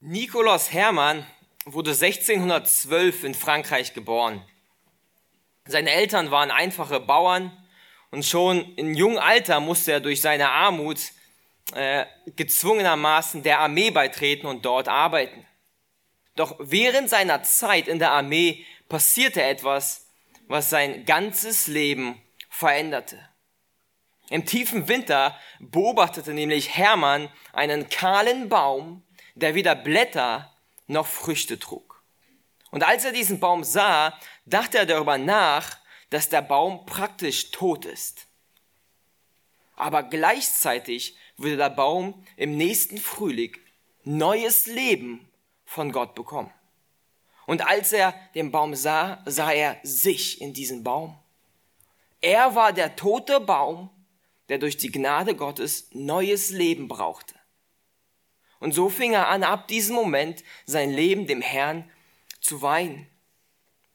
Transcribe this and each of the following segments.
Nikolaus Hermann wurde 1612 in Frankreich geboren. Seine Eltern waren einfache Bauern und schon in jungem Alter musste er durch seine Armut äh, gezwungenermaßen der Armee beitreten und dort arbeiten. Doch während seiner Zeit in der Armee passierte etwas, was sein ganzes Leben veränderte. Im tiefen Winter beobachtete nämlich Hermann einen kahlen Baum, der weder Blätter noch Früchte trug. Und als er diesen Baum sah, dachte er darüber nach, dass der Baum praktisch tot ist. Aber gleichzeitig würde der Baum im nächsten Frühling neues Leben von Gott bekommen. Und als er den Baum sah, sah er sich in diesem Baum. Er war der tote Baum, der durch die Gnade Gottes neues Leben brauchte. Und so fing er an, ab diesem Moment sein Leben dem Herrn zu weihen.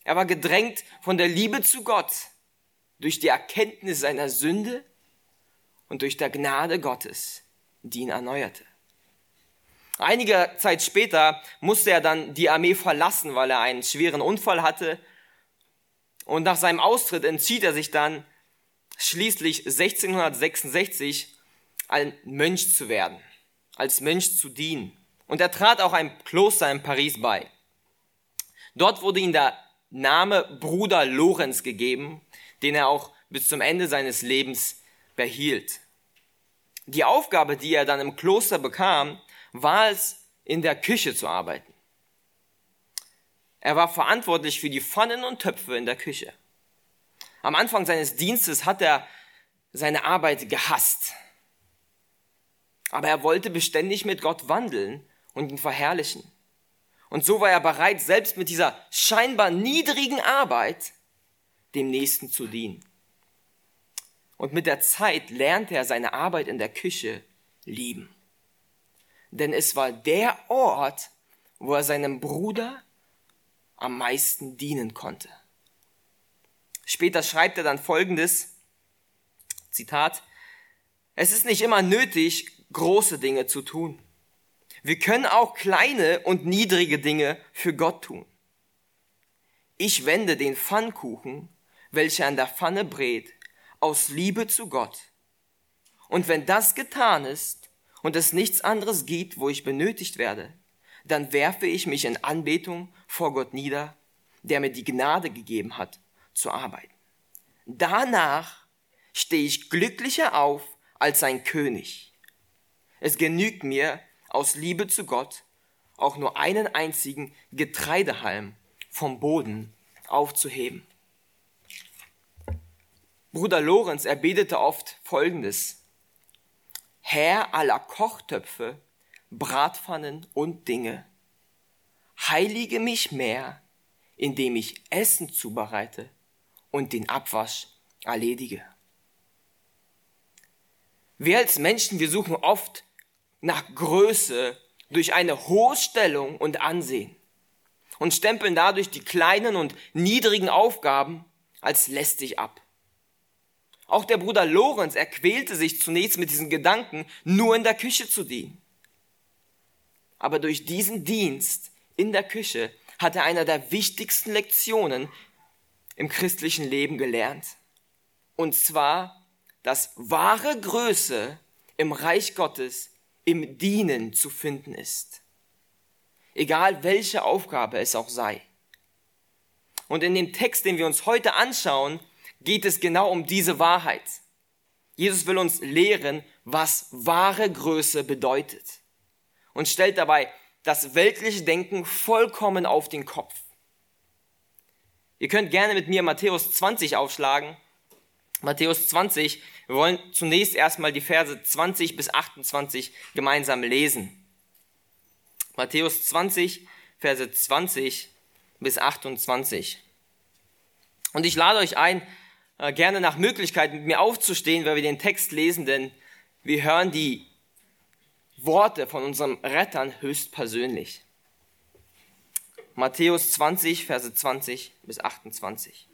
Er war gedrängt von der Liebe zu Gott, durch die Erkenntnis seiner Sünde und durch der Gnade Gottes, die ihn erneuerte. Einige Zeit später musste er dann die Armee verlassen, weil er einen schweren Unfall hatte. Und nach seinem Austritt entschied er sich dann schließlich 1666 ein Mönch zu werden als Mensch zu dienen. Und er trat auch einem Kloster in Paris bei. Dort wurde ihm der Name Bruder Lorenz gegeben, den er auch bis zum Ende seines Lebens behielt. Die Aufgabe, die er dann im Kloster bekam, war es, in der Küche zu arbeiten. Er war verantwortlich für die Pfannen und Töpfe in der Küche. Am Anfang seines Dienstes hat er seine Arbeit gehasst. Aber er wollte beständig mit Gott wandeln und ihn verherrlichen. Und so war er bereit, selbst mit dieser scheinbar niedrigen Arbeit dem Nächsten zu dienen. Und mit der Zeit lernte er seine Arbeit in der Küche lieben. Denn es war der Ort, wo er seinem Bruder am meisten dienen konnte. Später schreibt er dann folgendes, Zitat, es ist nicht immer nötig, große Dinge zu tun. Wir können auch kleine und niedrige Dinge für Gott tun. Ich wende den Pfannkuchen, welcher an der Pfanne brät, aus Liebe zu Gott. Und wenn das getan ist und es nichts anderes gibt, wo ich benötigt werde, dann werfe ich mich in Anbetung vor Gott nieder, der mir die Gnade gegeben hat, zu arbeiten. Danach stehe ich glücklicher auf als ein König es genügt mir, aus Liebe zu Gott, auch nur einen einzigen Getreidehalm vom Boden aufzuheben. Bruder Lorenz, er betete oft Folgendes. Herr aller Kochtöpfe, Bratpfannen und Dinge, heilige mich mehr, indem ich Essen zubereite und den Abwasch erledige. Wir als Menschen, wir suchen oft nach Größe durch eine hohe Stellung und Ansehen und stempeln dadurch die kleinen und niedrigen Aufgaben als lästig ab. Auch der Bruder Lorenz, er quälte sich zunächst mit diesen Gedanken, nur in der Küche zu dienen. Aber durch diesen Dienst in der Küche hat er einer der wichtigsten Lektionen im christlichen Leben gelernt. Und zwar, dass wahre Größe im Reich Gottes im Dienen zu finden ist. Egal welche Aufgabe es auch sei. Und in dem Text, den wir uns heute anschauen, geht es genau um diese Wahrheit. Jesus will uns lehren, was wahre Größe bedeutet und stellt dabei das weltliche Denken vollkommen auf den Kopf. Ihr könnt gerne mit mir Matthäus 20 aufschlagen. Matthäus 20, wir wollen zunächst erstmal die Verse 20 bis 28 gemeinsam lesen. Matthäus 20, Verse 20 bis 28. Und ich lade euch ein, äh, gerne nach Möglichkeit mit mir aufzustehen, weil wir den Text lesen, denn wir hören die Worte von unserem Rettern höchstpersönlich. Matthäus 20, Verse 20 bis 28.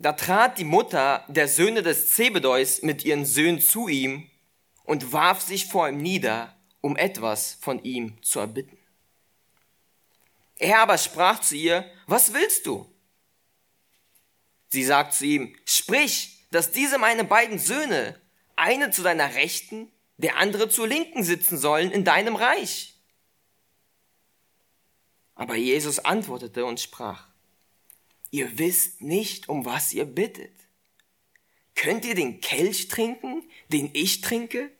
Da trat die Mutter der Söhne des Zebedeus mit ihren Söhnen zu ihm und warf sich vor ihm nieder, um etwas von ihm zu erbitten. Er aber sprach zu ihr, was willst du? Sie sagt zu ihm, sprich, dass diese meine beiden Söhne, eine zu deiner Rechten, der andere zur Linken sitzen sollen in deinem Reich. Aber Jesus antwortete und sprach, ihr wisst nicht, um was ihr bittet. Könnt ihr den Kelch trinken, den ich trinke?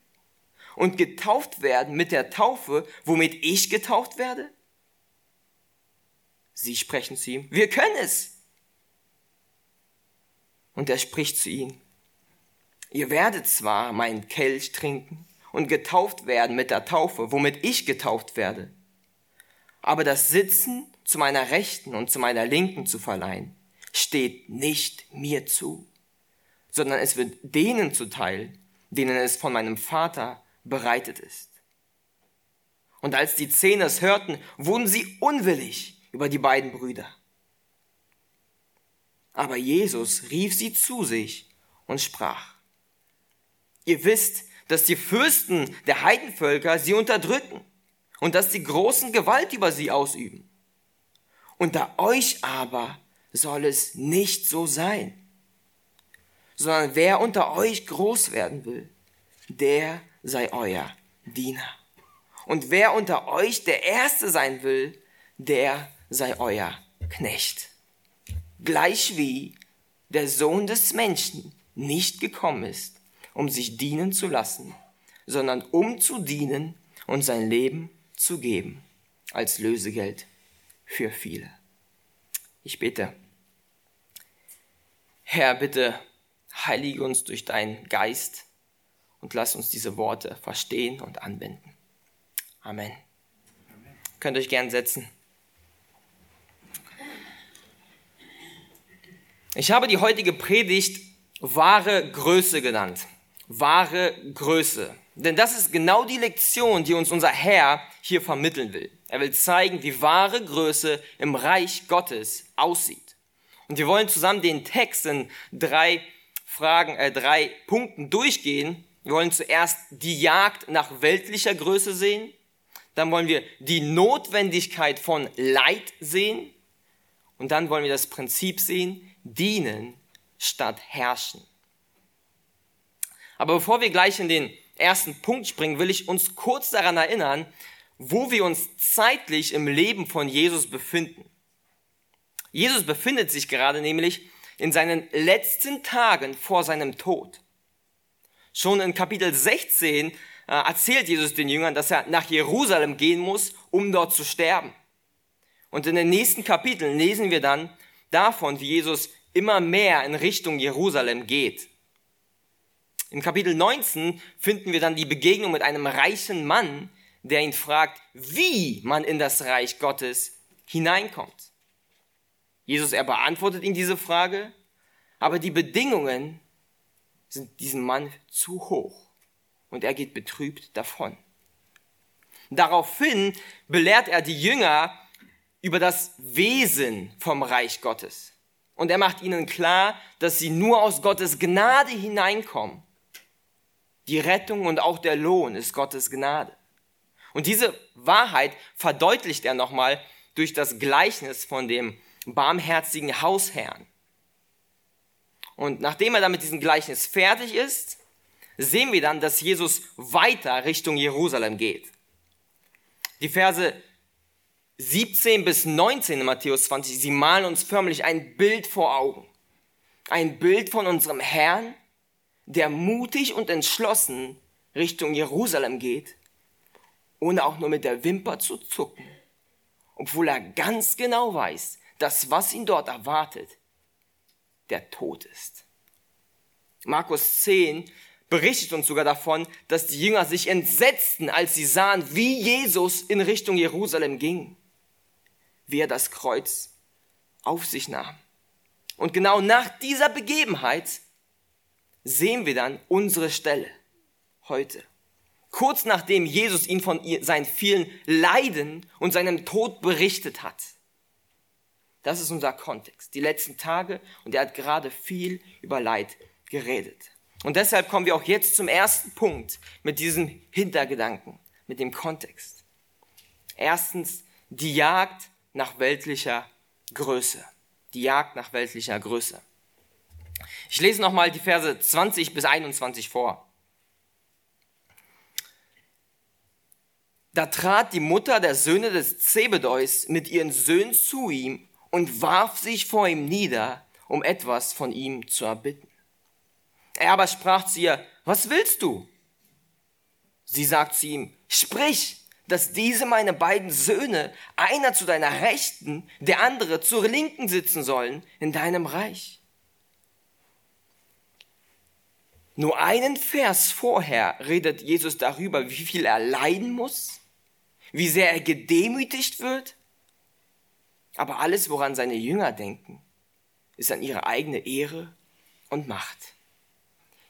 Und getauft werden mit der Taufe, womit ich getauft werde? Sie sprechen zu ihm, wir können es. Und er spricht zu ihnen, ihr werdet zwar meinen Kelch trinken und getauft werden mit der Taufe, womit ich getauft werde, aber das Sitzen zu meiner Rechten und zu meiner Linken zu verleihen, steht nicht mir zu, sondern es wird denen zuteil, denen es von meinem Vater bereitet ist. Und als die Zehn es hörten, wurden sie unwillig über die beiden Brüder. Aber Jesus rief sie zu sich und sprach, ihr wisst, dass die Fürsten der Heidenvölker sie unterdrücken und dass die großen Gewalt über sie ausüben. Unter euch aber soll es nicht so sein, sondern wer unter euch groß werden will, der sei euer Diener. Und wer unter euch der Erste sein will, der sei euer Knecht. Gleichwie der Sohn des Menschen nicht gekommen ist, um sich dienen zu lassen, sondern um zu dienen und sein Leben zu geben als Lösegeld für viele. Ich bete. Herr, bitte heilige uns durch deinen Geist und lass uns diese Worte verstehen und anwenden. Amen. Amen. Könnt euch gern setzen. Ich habe die heutige Predigt wahre Größe genannt. Wahre Größe. Denn das ist genau die Lektion, die uns unser Herr hier vermitteln will. Er will zeigen, wie wahre Größe im Reich Gottes aussieht. Und wir wollen zusammen den Text in drei Fragen, äh, drei Punkten durchgehen. Wir wollen zuerst die Jagd nach weltlicher Größe sehen. Dann wollen wir die Notwendigkeit von Leid sehen. Und dann wollen wir das Prinzip sehen, dienen statt herrschen. Aber bevor wir gleich in den ersten Punkt springen, will ich uns kurz daran erinnern, wo wir uns zeitlich im Leben von Jesus befinden. Jesus befindet sich gerade nämlich in seinen letzten Tagen vor seinem Tod. Schon in Kapitel 16 äh, erzählt Jesus den Jüngern, dass er nach Jerusalem gehen muss, um dort zu sterben. Und in den nächsten Kapiteln lesen wir dann, davon, wie Jesus immer mehr in Richtung Jerusalem geht. Im Kapitel 19 finden wir dann die Begegnung mit einem reichen Mann, der ihn fragt, wie man in das Reich Gottes hineinkommt. Jesus, er beantwortet ihm diese Frage, aber die Bedingungen sind diesem Mann zu hoch und er geht betrübt davon. Daraufhin belehrt er die Jünger über das Wesen vom Reich Gottes. Und er macht ihnen klar, dass sie nur aus Gottes Gnade hineinkommen. Die Rettung und auch der Lohn ist Gottes Gnade. Und diese Wahrheit verdeutlicht er nochmal durch das Gleichnis von dem barmherzigen Hausherrn. Und nachdem er dann mit diesem Gleichnis fertig ist, sehen wir dann, dass Jesus weiter Richtung Jerusalem geht. Die Verse 17 bis 19 in Matthäus 20, sie malen uns förmlich ein Bild vor Augen. Ein Bild von unserem Herrn, der mutig und entschlossen Richtung Jerusalem geht, ohne auch nur mit der Wimper zu zucken, obwohl er ganz genau weiß, dass was ihn dort erwartet, der Tod ist. Markus 10 berichtet uns sogar davon, dass die Jünger sich entsetzten, als sie sahen, wie Jesus in Richtung Jerusalem ging wie er das Kreuz auf sich nahm. Und genau nach dieser Begebenheit sehen wir dann unsere Stelle heute. Kurz nachdem Jesus ihn von seinen vielen Leiden und seinem Tod berichtet hat. Das ist unser Kontext. Die letzten Tage und er hat gerade viel über Leid geredet. Und deshalb kommen wir auch jetzt zum ersten Punkt mit diesem Hintergedanken, mit dem Kontext. Erstens, die Jagd nach weltlicher Größe. Die Jagd nach weltlicher Größe. Ich lese nochmal die Verse 20 bis 21 vor. Da trat die Mutter der Söhne des Zebedeus mit ihren Söhnen zu ihm und warf sich vor ihm nieder, um etwas von ihm zu erbitten. Er aber sprach zu ihr, was willst du? Sie sagt zu ihm, sprich, dass diese meine beiden Söhne, einer zu deiner Rechten, der andere zur Linken sitzen sollen in deinem Reich. Nur einen Vers vorher redet Jesus darüber, wie viel er leiden muss, wie sehr er gedemütigt wird. Aber alles, woran seine Jünger denken, ist an ihre eigene Ehre und Macht.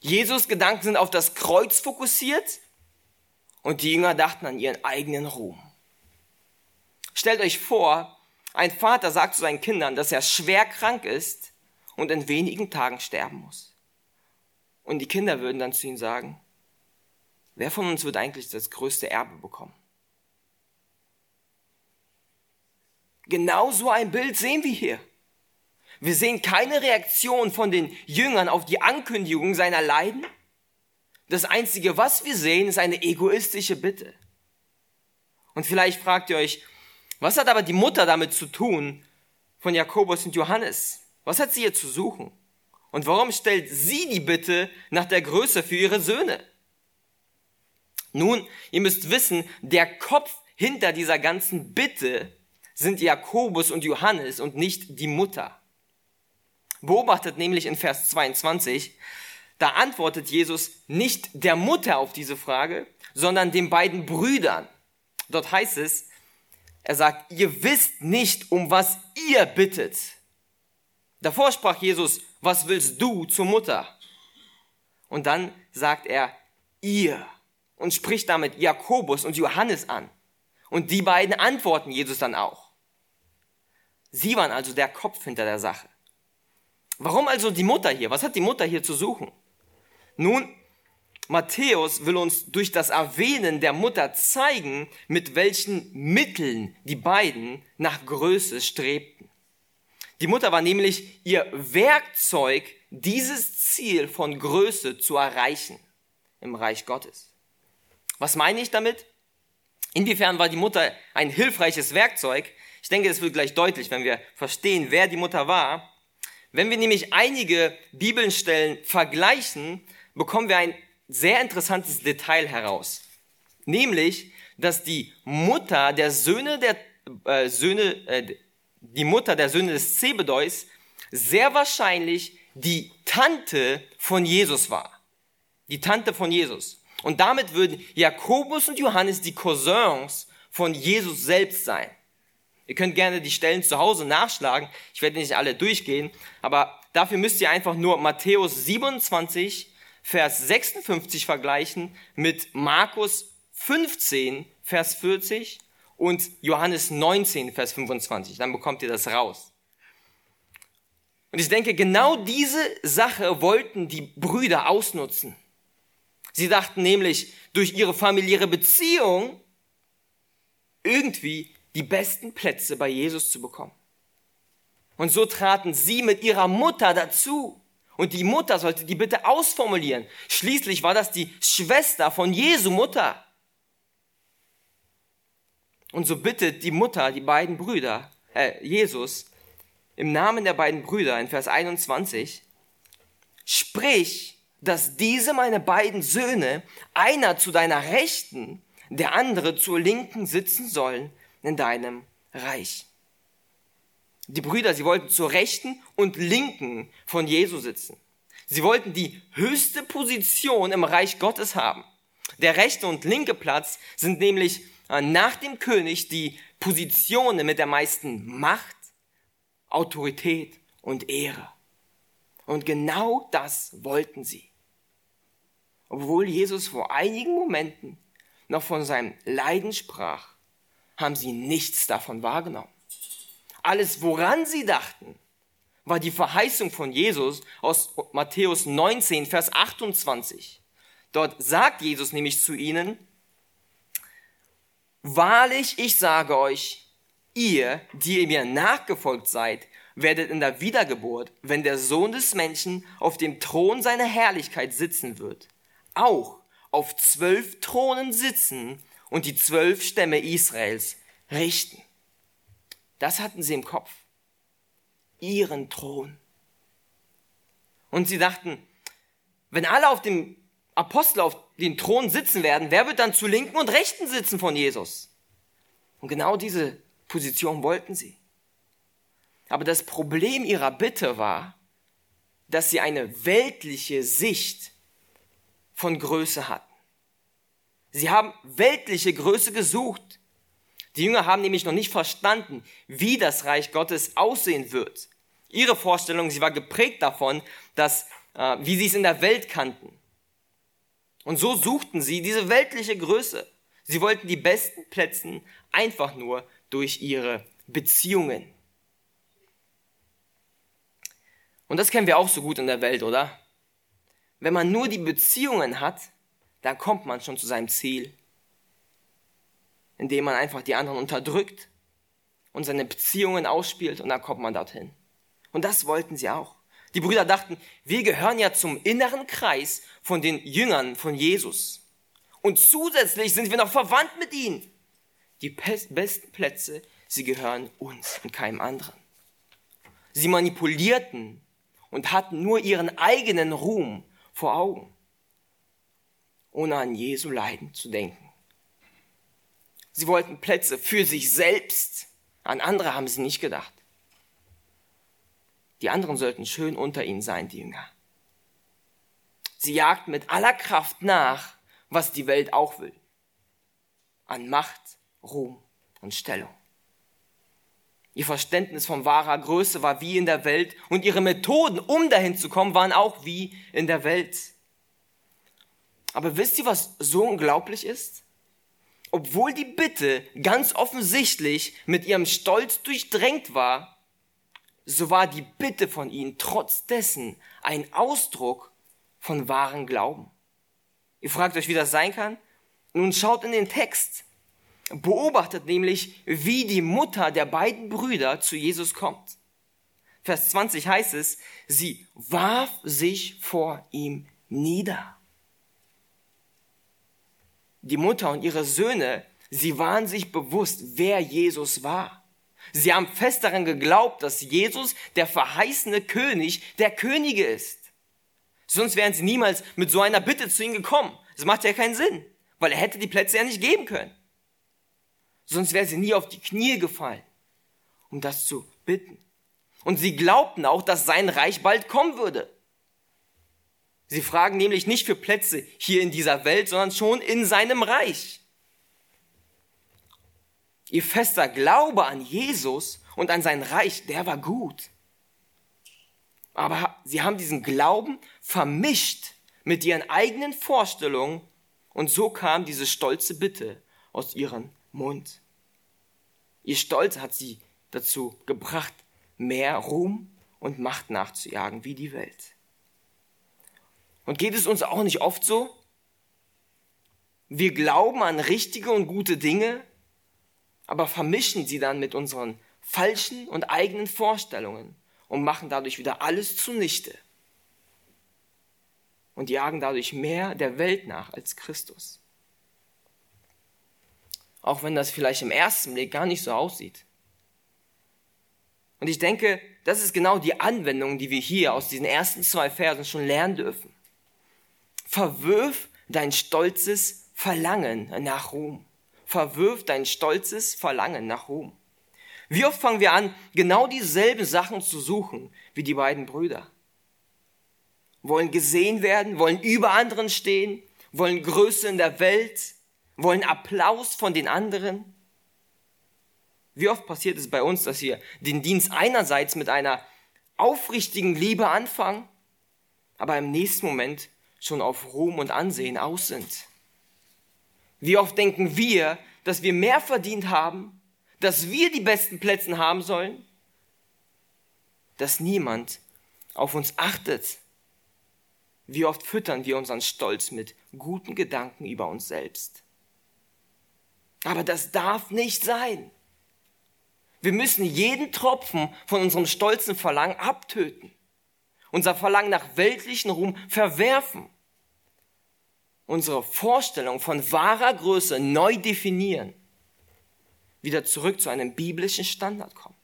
Jesus Gedanken sind auf das Kreuz fokussiert und die Jünger dachten an ihren eigenen Ruhm. Stellt euch vor, ein Vater sagt zu seinen Kindern, dass er schwer krank ist und in wenigen Tagen sterben muss. Und die Kinder würden dann zu ihm sagen, wer von uns wird eigentlich das größte Erbe bekommen? Genau so ein Bild sehen wir hier. Wir sehen keine Reaktion von den Jüngern auf die Ankündigung seiner Leiden. Das Einzige, was wir sehen, ist eine egoistische Bitte. Und vielleicht fragt ihr euch, was hat aber die Mutter damit zu tun von Jakobus und Johannes? Was hat sie hier zu suchen? Und warum stellt sie die Bitte nach der Größe für ihre Söhne? Nun, ihr müsst wissen, der Kopf hinter dieser ganzen Bitte sind Jakobus und Johannes und nicht die Mutter. Beobachtet nämlich in Vers 22, da antwortet Jesus nicht der Mutter auf diese Frage, sondern den beiden Brüdern. Dort heißt es, er sagt, ihr wisst nicht, um was ihr bittet. Davor sprach Jesus, was willst du zur Mutter? Und dann sagt er, ihr und spricht damit Jakobus und Johannes an. Und die beiden antworten Jesus dann auch. Sie waren also der Kopf hinter der Sache. Warum also die Mutter hier? Was hat die Mutter hier zu suchen? Nun, Matthäus will uns durch das Erwähnen der Mutter zeigen, mit welchen Mitteln die beiden nach Größe strebten. Die Mutter war nämlich ihr Werkzeug, dieses Ziel von Größe zu erreichen im Reich Gottes. Was meine ich damit? Inwiefern war die Mutter ein hilfreiches Werkzeug? Ich denke, das wird gleich deutlich, wenn wir verstehen, wer die Mutter war. Wenn wir nämlich einige Bibelstellen vergleichen, bekommen wir ein sehr interessantes Detail heraus. Nämlich, dass die Mutter der Söhne der äh, Söhne, äh, die Mutter der Söhne des Zebedeus sehr wahrscheinlich die Tante von Jesus war. Die Tante von Jesus. Und damit würden Jakobus und Johannes die Cousins von Jesus selbst sein. Ihr könnt gerne die Stellen zu Hause nachschlagen. Ich werde nicht alle durchgehen, aber dafür müsst ihr einfach nur Matthäus 27, Vers 56 vergleichen mit Markus 15, Vers 40 und Johannes 19, Vers 25. Dann bekommt ihr das raus. Und ich denke, genau diese Sache wollten die Brüder ausnutzen. Sie dachten nämlich, durch ihre familiäre Beziehung irgendwie die besten Plätze bei Jesus zu bekommen. Und so traten sie mit ihrer Mutter dazu. Und die Mutter sollte die Bitte ausformulieren. Schließlich war das die Schwester von Jesu Mutter. Und so bittet die Mutter die beiden Brüder, äh, Jesus, im Namen der beiden Brüder in Vers 21, sprich, dass diese meine beiden Söhne, einer zu deiner Rechten, der andere zur Linken sitzen sollen in deinem Reich. Die Brüder, sie wollten zur Rechten und Linken von Jesu sitzen. Sie wollten die höchste Position im Reich Gottes haben. Der rechte und linke Platz sind nämlich nach dem König die Positionen mit der meisten Macht, Autorität und Ehre. Und genau das wollten sie. Obwohl Jesus vor einigen Momenten noch von seinem Leiden sprach, haben sie nichts davon wahrgenommen. Alles, woran sie dachten, war die Verheißung von Jesus aus Matthäus 19, Vers 28. Dort sagt Jesus nämlich zu ihnen, Wahrlich, ich sage euch, ihr, die ihr mir nachgefolgt seid, werdet in der Wiedergeburt, wenn der Sohn des Menschen auf dem Thron seiner Herrlichkeit sitzen wird, auch auf zwölf Thronen sitzen und die zwölf Stämme Israels richten. Das hatten sie im Kopf. Ihren Thron. Und sie dachten, wenn alle auf dem Apostel auf den Thron sitzen werden, wer wird dann zu Linken und Rechten sitzen von Jesus? Und genau diese Position wollten sie. Aber das Problem ihrer Bitte war, dass sie eine weltliche Sicht von Größe hatten. Sie haben weltliche Größe gesucht. Die Jünger haben nämlich noch nicht verstanden, wie das Reich Gottes aussehen wird. Ihre Vorstellung, sie war geprägt davon, dass, äh, wie sie es in der Welt kannten. Und so suchten sie diese weltliche Größe. Sie wollten die besten Plätze einfach nur durch ihre Beziehungen. Und das kennen wir auch so gut in der Welt, oder? Wenn man nur die Beziehungen hat, dann kommt man schon zu seinem Ziel. Indem man einfach die anderen unterdrückt und seine Beziehungen ausspielt und dann kommt man dorthin. Und das wollten sie auch. Die Brüder dachten, wir gehören ja zum inneren Kreis von den Jüngern von Jesus. Und zusätzlich sind wir noch verwandt mit ihnen. Die besten Plätze, sie gehören uns und keinem anderen. Sie manipulierten und hatten nur ihren eigenen Ruhm vor Augen, ohne an Jesu Leiden zu denken. Sie wollten Plätze für sich selbst, an andere haben sie nicht gedacht. Die anderen sollten schön unter ihnen sein, die Jünger. Sie jagten mit aller Kraft nach, was die Welt auch will. An Macht, Ruhm und Stellung. Ihr Verständnis von wahrer Größe war wie in der Welt und ihre Methoden, um dahin zu kommen, waren auch wie in der Welt. Aber wisst ihr, was so unglaublich ist? Obwohl die Bitte ganz offensichtlich mit ihrem Stolz durchdrängt war, so war die Bitte von ihnen trotz dessen ein Ausdruck von wahren Glauben. Ihr fragt euch, wie das sein kann? Nun schaut in den Text beobachtet nämlich, wie die Mutter der beiden Brüder zu Jesus kommt. Vers 20 heißt es, sie warf sich vor ihm nieder. Die Mutter und ihre Söhne, sie waren sich bewusst, wer Jesus war. Sie haben fest daran geglaubt, dass Jesus der verheißene König der Könige ist. Sonst wären sie niemals mit so einer Bitte zu ihm gekommen. Das macht ja keinen Sinn, weil er hätte die Plätze ja nicht geben können. Sonst wäre sie nie auf die Knie gefallen, um das zu bitten. Und sie glaubten auch, dass sein Reich bald kommen würde. Sie fragen nämlich nicht für Plätze hier in dieser Welt, sondern schon in seinem Reich. Ihr fester Glaube an Jesus und an sein Reich, der war gut. Aber sie haben diesen Glauben vermischt mit ihren eigenen Vorstellungen und so kam diese stolze Bitte aus ihren Mund. Ihr Stolz hat sie dazu gebracht, mehr Ruhm und Macht nachzujagen wie die Welt. Und geht es uns auch nicht oft so? Wir glauben an richtige und gute Dinge, aber vermischen sie dann mit unseren falschen und eigenen Vorstellungen und machen dadurch wieder alles zunichte und jagen dadurch mehr der Welt nach als Christus. Auch wenn das vielleicht im ersten Blick gar nicht so aussieht. Und ich denke, das ist genau die Anwendung, die wir hier aus diesen ersten zwei Versen schon lernen dürfen. Verwirf dein stolzes Verlangen nach Ruhm. Verwirf dein stolzes Verlangen nach Ruhm. Wie oft fangen wir an, genau dieselben Sachen zu suchen wie die beiden Brüder? Wollen gesehen werden, wollen über anderen stehen, wollen Größe in der Welt, wollen Applaus von den anderen. Wie oft passiert es bei uns, dass wir den Dienst einerseits mit einer aufrichtigen Liebe anfangen, aber im nächsten Moment schon auf Ruhm und Ansehen aus sind? Wie oft denken wir, dass wir mehr verdient haben, dass wir die besten Plätze haben sollen, dass niemand auf uns achtet. Wie oft füttern wir unseren Stolz mit guten Gedanken über uns selbst. Aber das darf nicht sein. Wir müssen jeden Tropfen von unserem stolzen Verlangen abtöten. Unser Verlangen nach weltlichen Ruhm verwerfen. Unsere Vorstellung von wahrer Größe neu definieren. Wieder zurück zu einem biblischen Standard kommen.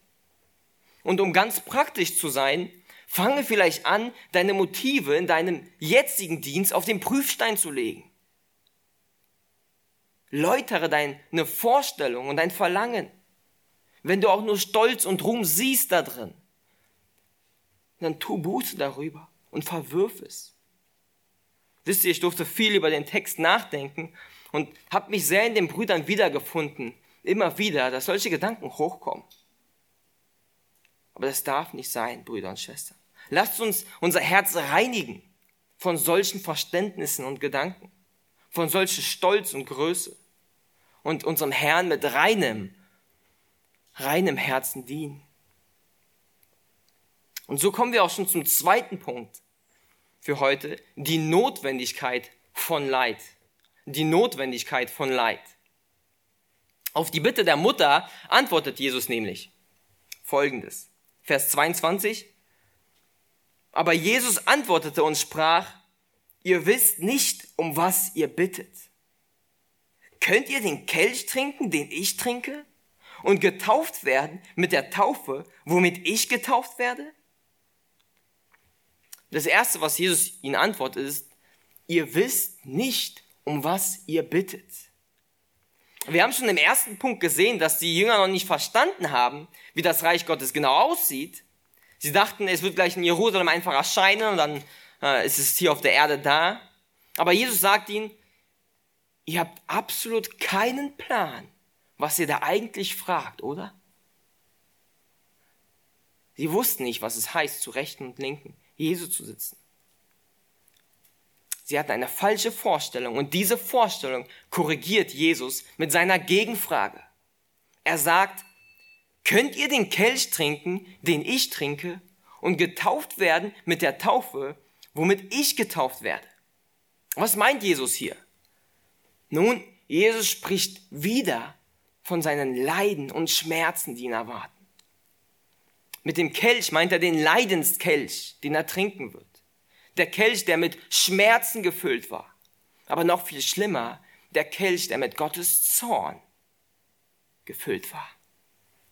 Und um ganz praktisch zu sein, fange vielleicht an, deine Motive in deinem jetzigen Dienst auf den Prüfstein zu legen. Läutere deine Vorstellung und dein Verlangen. Wenn du auch nur Stolz und Ruhm siehst da drin, dann tu Buße darüber und verwirf es. Wisst ihr, ich durfte viel über den Text nachdenken und habe mich sehr in den Brüdern wiedergefunden. Immer wieder, dass solche Gedanken hochkommen. Aber das darf nicht sein, Brüder und Schwestern. Lasst uns unser Herz reinigen von solchen Verständnissen und Gedanken, von solchen Stolz und Größe und unserem Herrn mit reinem, reinem Herzen dienen. Und so kommen wir auch schon zum zweiten Punkt für heute, die Notwendigkeit von Leid. Die Notwendigkeit von Leid. Auf die Bitte der Mutter antwortet Jesus nämlich folgendes. Vers 22. Aber Jesus antwortete und sprach, ihr wisst nicht, um was ihr bittet. Könnt ihr den Kelch trinken, den ich trinke? Und getauft werden mit der Taufe, womit ich getauft werde? Das erste, was Jesus ihnen antwortet, ist, ihr wisst nicht, um was ihr bittet. Wir haben schon im ersten Punkt gesehen, dass die Jünger noch nicht verstanden haben, wie das Reich Gottes genau aussieht. Sie dachten, es wird gleich in Jerusalem einfach erscheinen und dann äh, ist es hier auf der Erde da. Aber Jesus sagt ihnen, ihr habt absolut keinen Plan, was ihr da eigentlich fragt, oder? Sie wussten nicht, was es heißt, zu Rechten und Linken Jesu zu sitzen. Sie hatten eine falsche Vorstellung und diese Vorstellung korrigiert Jesus mit seiner Gegenfrage. Er sagt, könnt ihr den Kelch trinken, den ich trinke, und getauft werden mit der Taufe, womit ich getauft werde? Was meint Jesus hier? Nun, Jesus spricht wieder von seinen Leiden und Schmerzen, die ihn erwarten. Mit dem Kelch meint er den Leidenskelch, den er trinken wird der Kelch, der mit Schmerzen gefüllt war. Aber noch viel schlimmer, der Kelch, der mit Gottes Zorn gefüllt war.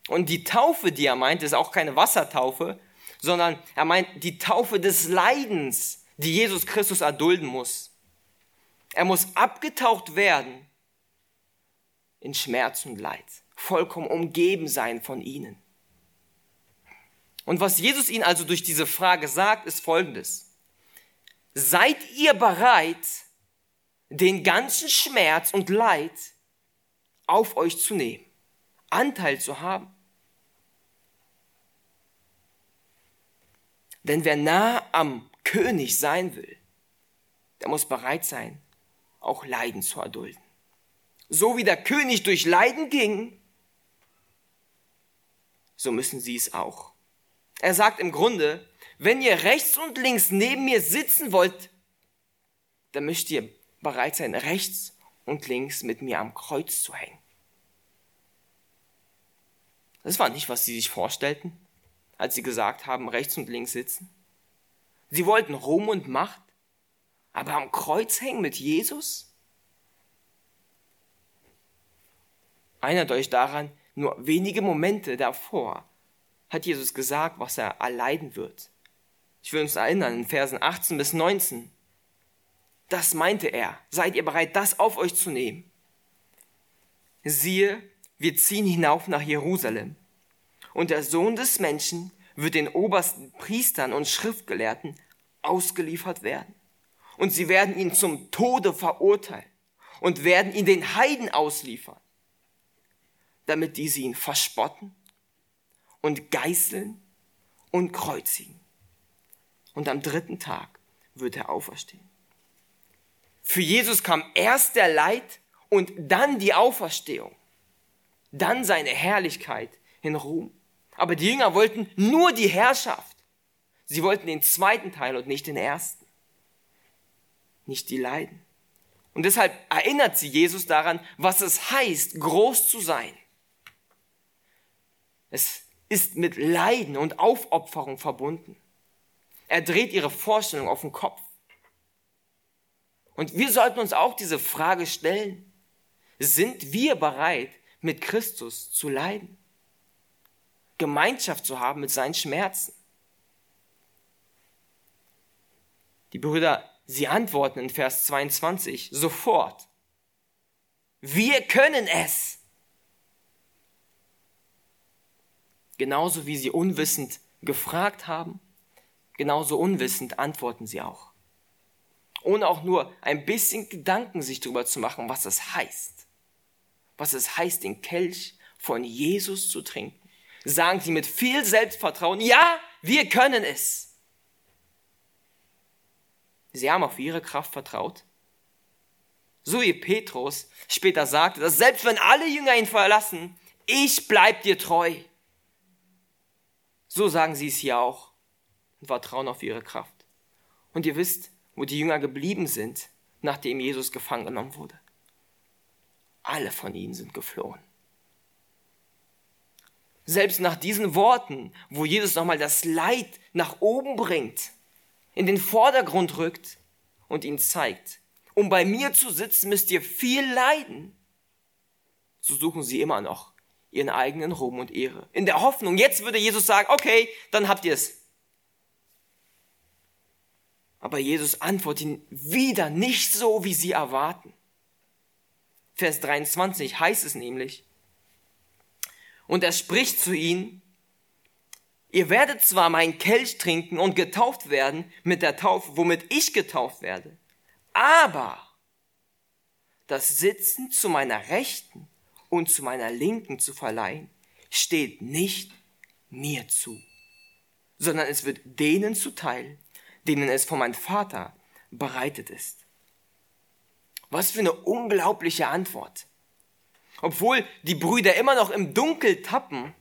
Und die Taufe, die er meint, ist auch keine Wassertaufe, sondern er meint die Taufe des Leidens, die Jesus Christus erdulden muss. Er muss abgetaucht werden in Schmerz und Leid, vollkommen umgeben sein von ihnen. Und was Jesus ihnen also durch diese Frage sagt, ist folgendes. Seid ihr bereit, den ganzen Schmerz und Leid auf euch zu nehmen, Anteil zu haben? Denn wer nah am König sein will, der muss bereit sein, auch Leiden zu erdulden. So wie der König durch Leiden ging, so müssen sie es auch. Er sagt im Grunde, wenn ihr rechts und links neben mir sitzen wollt, dann müsst ihr bereit sein, rechts und links mit mir am Kreuz zu hängen. Das war nicht, was sie sich vorstellten, als sie gesagt haben, rechts und links sitzen. Sie wollten Ruhm und Macht, aber am Kreuz hängen mit Jesus? Erinnert euch daran, nur wenige Momente davor hat Jesus gesagt, was er erleiden wird. Ich will uns erinnern, in Versen 18 bis 19. Das meinte er. Seid ihr bereit, das auf euch zu nehmen? Siehe, wir ziehen hinauf nach Jerusalem. Und der Sohn des Menschen wird den obersten Priestern und Schriftgelehrten ausgeliefert werden. Und sie werden ihn zum Tode verurteilen und werden ihn den Heiden ausliefern, damit diese ihn verspotten und geißeln und kreuzigen und am dritten Tag wird er auferstehen. Für Jesus kam erst der Leid und dann die Auferstehung, dann seine Herrlichkeit in Ruhm. Aber die Jünger wollten nur die Herrschaft Sie wollten den zweiten Teil und nicht den ersten. Nicht die Leiden. Und deshalb erinnert sie Jesus daran, was es heißt, groß zu sein. Es ist mit Leiden und Aufopferung verbunden. Er dreht ihre Vorstellung auf den Kopf. Und wir sollten uns auch diese Frage stellen. Sind wir bereit, mit Christus zu leiden? Gemeinschaft zu haben mit seinen Schmerzen? Die Brüder, sie antworten in Vers 22 sofort. Wir können es. Genauso wie sie unwissend gefragt haben, genauso unwissend antworten sie auch. Ohne auch nur ein bisschen Gedanken sich darüber zu machen, was es heißt. Was es heißt, den Kelch von Jesus zu trinken. Sagen sie mit viel Selbstvertrauen, ja, wir können es. Sie haben auf ihre Kraft vertraut. So wie Petrus später sagte, dass selbst wenn alle Jünger ihn verlassen, ich bleib dir treu. So sagen sie es hier auch und vertrauen auf ihre Kraft. Und ihr wisst, wo die Jünger geblieben sind, nachdem Jesus gefangen genommen wurde. Alle von ihnen sind geflohen. Selbst nach diesen Worten, wo Jesus nochmal das Leid nach oben bringt, in den Vordergrund rückt und ihnen zeigt, um bei mir zu sitzen, müsst ihr viel leiden. So suchen sie immer noch ihren eigenen Ruhm und Ehre. In der Hoffnung, jetzt würde Jesus sagen, okay, dann habt ihr es. Aber Jesus antwortet ihnen wieder nicht so, wie sie erwarten. Vers 23 heißt es nämlich, und er spricht zu ihnen, ihr werdet zwar meinen Kelch trinken und getauft werden mit der Taufe, womit ich getauft werde, aber das Sitzen zu meiner Rechten und zu meiner Linken zu verleihen, steht nicht mir zu, sondern es wird denen zuteil, denen es von meinem Vater bereitet ist. Was für eine unglaubliche Antwort. Obwohl die Brüder immer noch im Dunkel tappen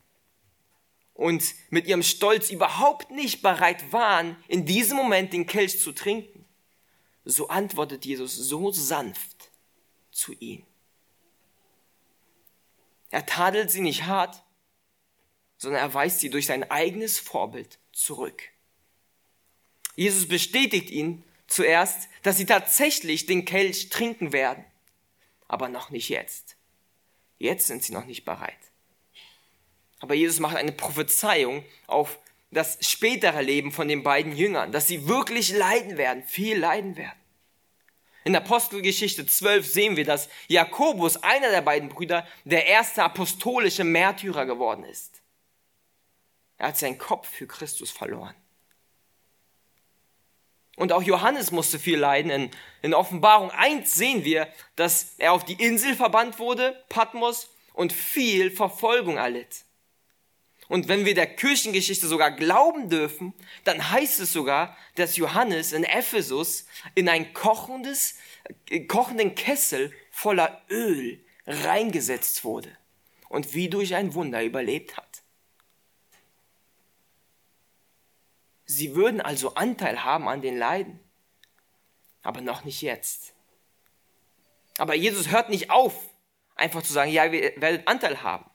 und mit ihrem Stolz überhaupt nicht bereit waren, in diesem Moment den Kelch zu trinken, so antwortet Jesus so sanft zu ihnen. Er tadelt sie nicht hart, sondern er weist sie durch sein eigenes Vorbild zurück. Jesus bestätigt ihnen zuerst, dass sie tatsächlich den Kelch trinken werden, aber noch nicht jetzt. Jetzt sind sie noch nicht bereit. Aber Jesus macht eine Prophezeiung auf das spätere Leben von den beiden Jüngern, dass sie wirklich leiden werden, viel leiden werden. In Apostelgeschichte 12 sehen wir, dass Jakobus, einer der beiden Brüder, der erste apostolische Märtyrer geworden ist. Er hat seinen Kopf für Christus verloren. Und auch Johannes musste viel leiden. In, in Offenbarung 1 sehen wir, dass er auf die Insel verbannt wurde, Patmos, und viel Verfolgung erlitt. Und wenn wir der Kirchengeschichte sogar glauben dürfen, dann heißt es sogar, dass Johannes in Ephesus in ein kochendes, äh, kochenden Kessel voller Öl reingesetzt wurde und wie durch ein Wunder überlebt hat. Sie würden also Anteil haben an den Leiden, aber noch nicht jetzt. Aber Jesus hört nicht auf, einfach zu sagen, ja, ihr werdet Anteil haben.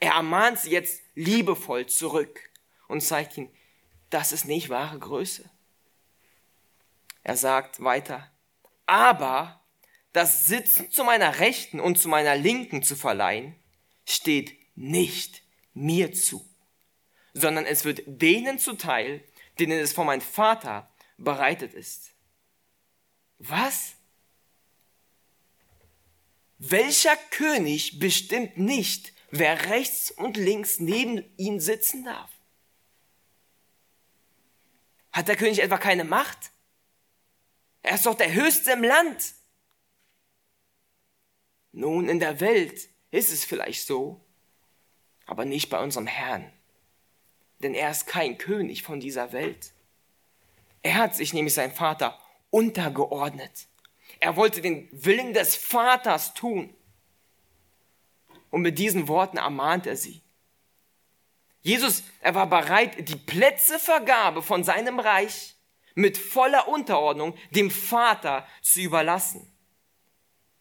Er ermahnt sie jetzt liebevoll zurück und zeigt ihnen, das ist nicht wahre Größe. Er sagt weiter, aber das Sitzen zu meiner Rechten und zu meiner Linken zu verleihen, steht nicht mir zu, sondern es wird denen zuteil, denen es von meinem Vater bereitet ist. Was? Welcher König bestimmt nicht, wer rechts und links neben ihm sitzen darf? Hat der König etwa keine Macht? Er ist doch der Höchste im Land. Nun, in der Welt ist es vielleicht so, aber nicht bei unserem Herrn denn er ist kein König von dieser Welt. Er hat sich nämlich sein Vater untergeordnet. Er wollte den Willen des Vaters tun. Und mit diesen Worten ermahnt er sie. Jesus, er war bereit, die Plätzevergabe von seinem Reich mit voller Unterordnung dem Vater zu überlassen.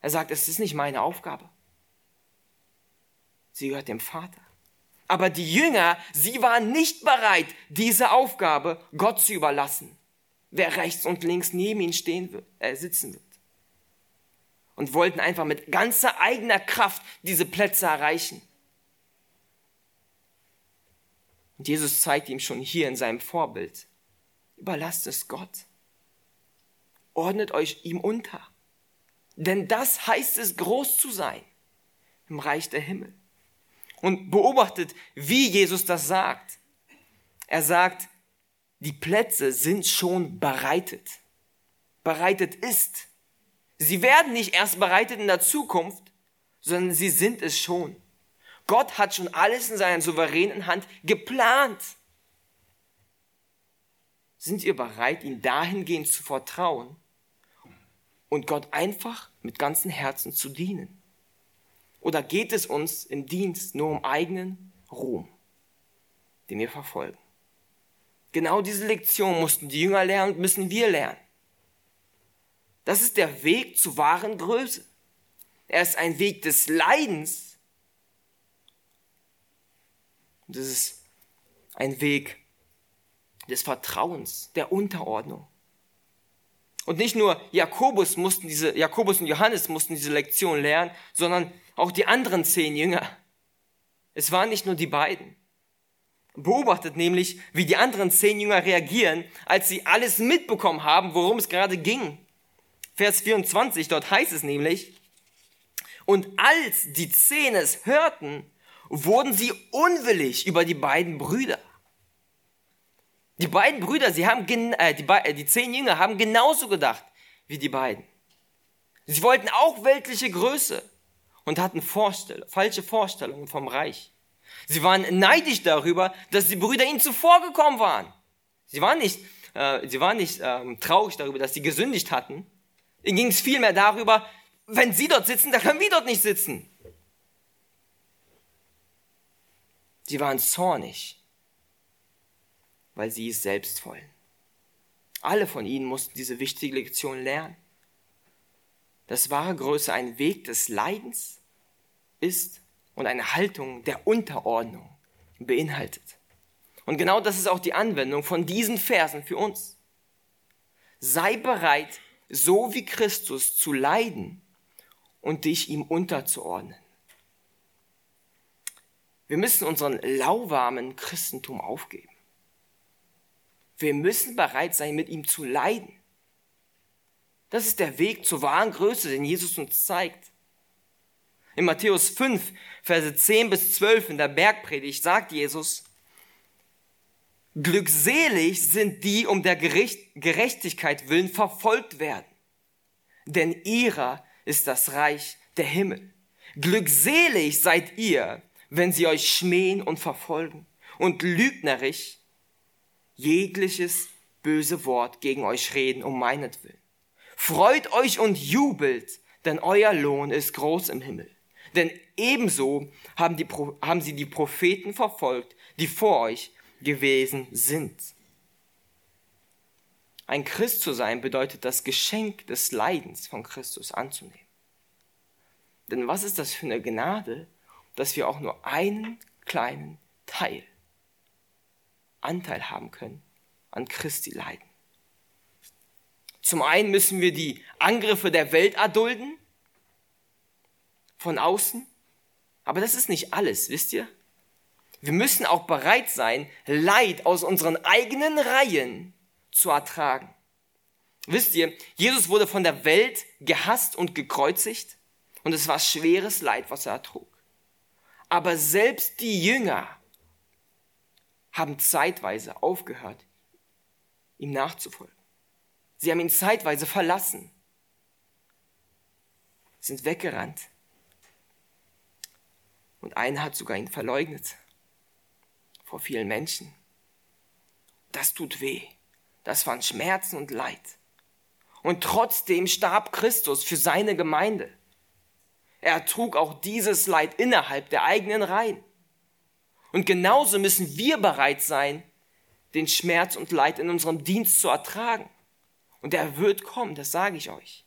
Er sagt, es ist nicht meine Aufgabe. Sie gehört dem Vater. Aber die Jünger, sie waren nicht bereit, diese Aufgabe Gott zu überlassen, wer rechts und links neben ihnen stehen wird, äh, sitzen wird. Und wollten einfach mit ganzer eigener Kraft diese Plätze erreichen. Und Jesus zeigt ihm schon hier in seinem Vorbild, überlasst es Gott. Ordnet euch ihm unter. Denn das heißt es, groß zu sein im Reich der Himmel. Und beobachtet, wie Jesus das sagt. Er sagt, die Plätze sind schon bereitet. Bereitet ist. Sie werden nicht erst bereitet in der Zukunft, sondern sie sind es schon. Gott hat schon alles in seiner souveränen Hand geplant. Sind wir bereit, ihm dahingehend zu vertrauen und Gott einfach mit ganzem Herzen zu dienen? Oder geht es uns im Dienst nur um eigenen Ruhm, den wir verfolgen? Genau diese Lektion mussten die Jünger lernen und müssen wir lernen. Das ist der Weg zur wahren Größe. Er ist ein Weg des Leidens. Und es ist ein Weg des Vertrauens, der Unterordnung. Und nicht nur Jakobus mussten diese, Jakobus und Johannes mussten diese Lektion lernen, sondern auch die anderen zehn Jünger. Es waren nicht nur die beiden. Beobachtet nämlich, wie die anderen zehn Jünger reagieren, als sie alles mitbekommen haben, worum es gerade ging. Vers 24, dort heißt es nämlich, und als die zehn es hörten, wurden sie unwillig über die beiden Brüder. Die beiden Brüder, sie haben, äh, die, äh, die zehn Jünger haben genauso gedacht wie die beiden. Sie wollten auch weltliche Größe und hatten Vorstell falsche Vorstellungen vom Reich. Sie waren neidisch darüber, dass die Brüder ihnen zuvorgekommen waren. Sie waren nicht, äh, sie waren nicht ähm, traurig darüber, dass sie gesündigt hatten. Ihnen ging es vielmehr darüber, wenn sie dort sitzen, dann können wir dort nicht sitzen. Sie waren zornig weil sie es selbst wollen. Alle von ihnen mussten diese wichtige Lektion lernen. Dass wahre Größe ein Weg des Leidens ist und eine Haltung der Unterordnung beinhaltet. Und genau das ist auch die Anwendung von diesen Versen für uns. Sei bereit, so wie Christus zu leiden und dich ihm unterzuordnen. Wir müssen unseren lauwarmen Christentum aufgeben. Wir müssen bereit sein, mit ihm zu leiden. Das ist der Weg zur wahren Größe, den Jesus uns zeigt. In Matthäus 5, Verse 10 bis 12 in der Bergpredigt sagt Jesus, Glückselig sind die um der Gerechtigkeit willen verfolgt werden, denn ihrer ist das Reich der Himmel. Glückselig seid ihr, wenn sie euch schmähen und verfolgen und lügnerisch jegliches böse Wort gegen euch reden um meinetwillen. Freut euch und jubelt, denn euer Lohn ist groß im Himmel. Denn ebenso haben, die, haben sie die Propheten verfolgt, die vor euch gewesen sind. Ein Christ zu sein bedeutet das Geschenk des Leidens von Christus anzunehmen. Denn was ist das für eine Gnade, dass wir auch nur einen kleinen Teil Anteil haben können an Christi Leiden. Zum einen müssen wir die Angriffe der Welt erdulden, von außen, aber das ist nicht alles, wisst ihr? Wir müssen auch bereit sein, Leid aus unseren eigenen Reihen zu ertragen. Wisst ihr, Jesus wurde von der Welt gehasst und gekreuzigt und es war schweres Leid, was er ertrug. Aber selbst die Jünger haben zeitweise aufgehört, ihm nachzufolgen. Sie haben ihn zeitweise verlassen, sind weggerannt. Und einer hat sogar ihn verleugnet vor vielen Menschen. Das tut weh. Das waren Schmerzen und Leid. Und trotzdem starb Christus für seine Gemeinde. Er trug auch dieses Leid innerhalb der eigenen Reihen. Und genauso müssen wir bereit sein, den Schmerz und Leid in unserem Dienst zu ertragen. Und er wird kommen, das sage ich euch.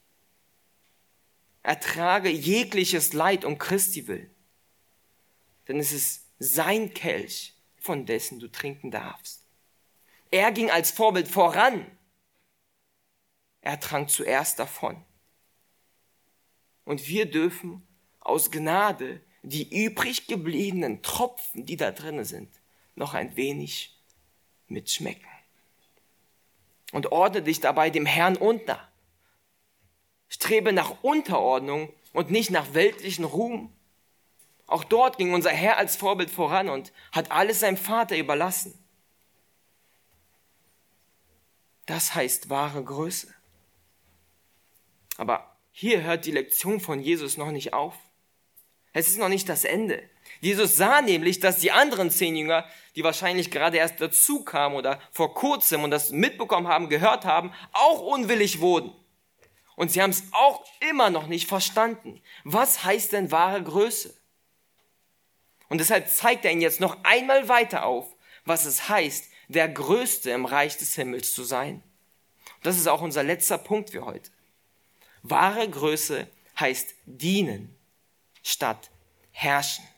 Ertrage jegliches Leid um Christi willen. Denn es ist sein Kelch, von dessen du trinken darfst. Er ging als Vorbild voran. Er trank zuerst davon. Und wir dürfen aus Gnade die übrig gebliebenen Tropfen, die da drinnen sind, noch ein wenig mitschmecken. Und ordne dich dabei dem Herrn unter. Strebe nach Unterordnung und nicht nach weltlichen Ruhm. Auch dort ging unser Herr als Vorbild voran und hat alles seinem Vater überlassen. Das heißt wahre Größe. Aber hier hört die Lektion von Jesus noch nicht auf. Es ist noch nicht das Ende. Jesus sah nämlich, dass die anderen zehn Jünger, die wahrscheinlich gerade erst dazu kamen oder vor kurzem und das mitbekommen haben, gehört haben, auch unwillig wurden. Und sie haben es auch immer noch nicht verstanden. Was heißt denn wahre Größe? Und deshalb zeigt er ihnen jetzt noch einmal weiter auf, was es heißt, der Größte im Reich des Himmels zu sein. Das ist auch unser letzter Punkt für heute. Wahre Größe heißt dienen statt herrschen.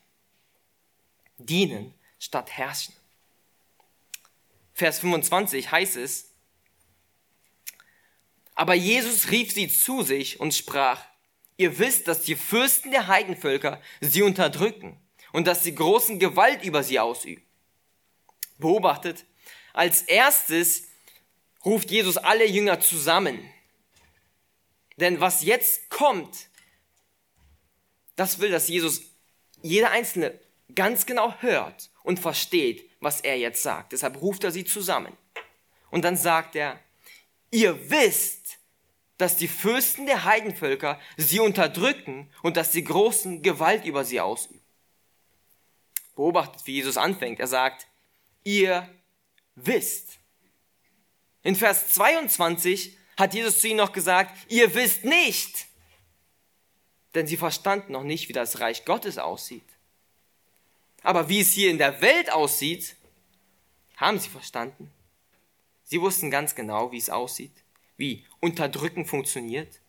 Dienen statt herrschen. Vers 25 heißt es, aber Jesus rief sie zu sich und sprach, ihr wisst, dass die Fürsten der Heidenvölker sie unterdrücken und dass sie großen Gewalt über sie ausüben. Beobachtet, als erstes ruft Jesus alle Jünger zusammen. Denn was jetzt kommt, das will, dass Jesus jeder Einzelne ganz genau hört und versteht, was er jetzt sagt. Deshalb ruft er sie zusammen. Und dann sagt er, ihr wisst, dass die Fürsten der Heidenvölker sie unterdrücken und dass die Großen Gewalt über sie ausüben. Beobachtet, wie Jesus anfängt. Er sagt, ihr wisst. In Vers 22 hat Jesus zu ihnen noch gesagt, ihr wisst nicht. Denn sie verstanden noch nicht, wie das Reich Gottes aussieht. Aber wie es hier in der Welt aussieht, haben sie verstanden. Sie wussten ganz genau, wie es aussieht, wie Unterdrücken funktioniert.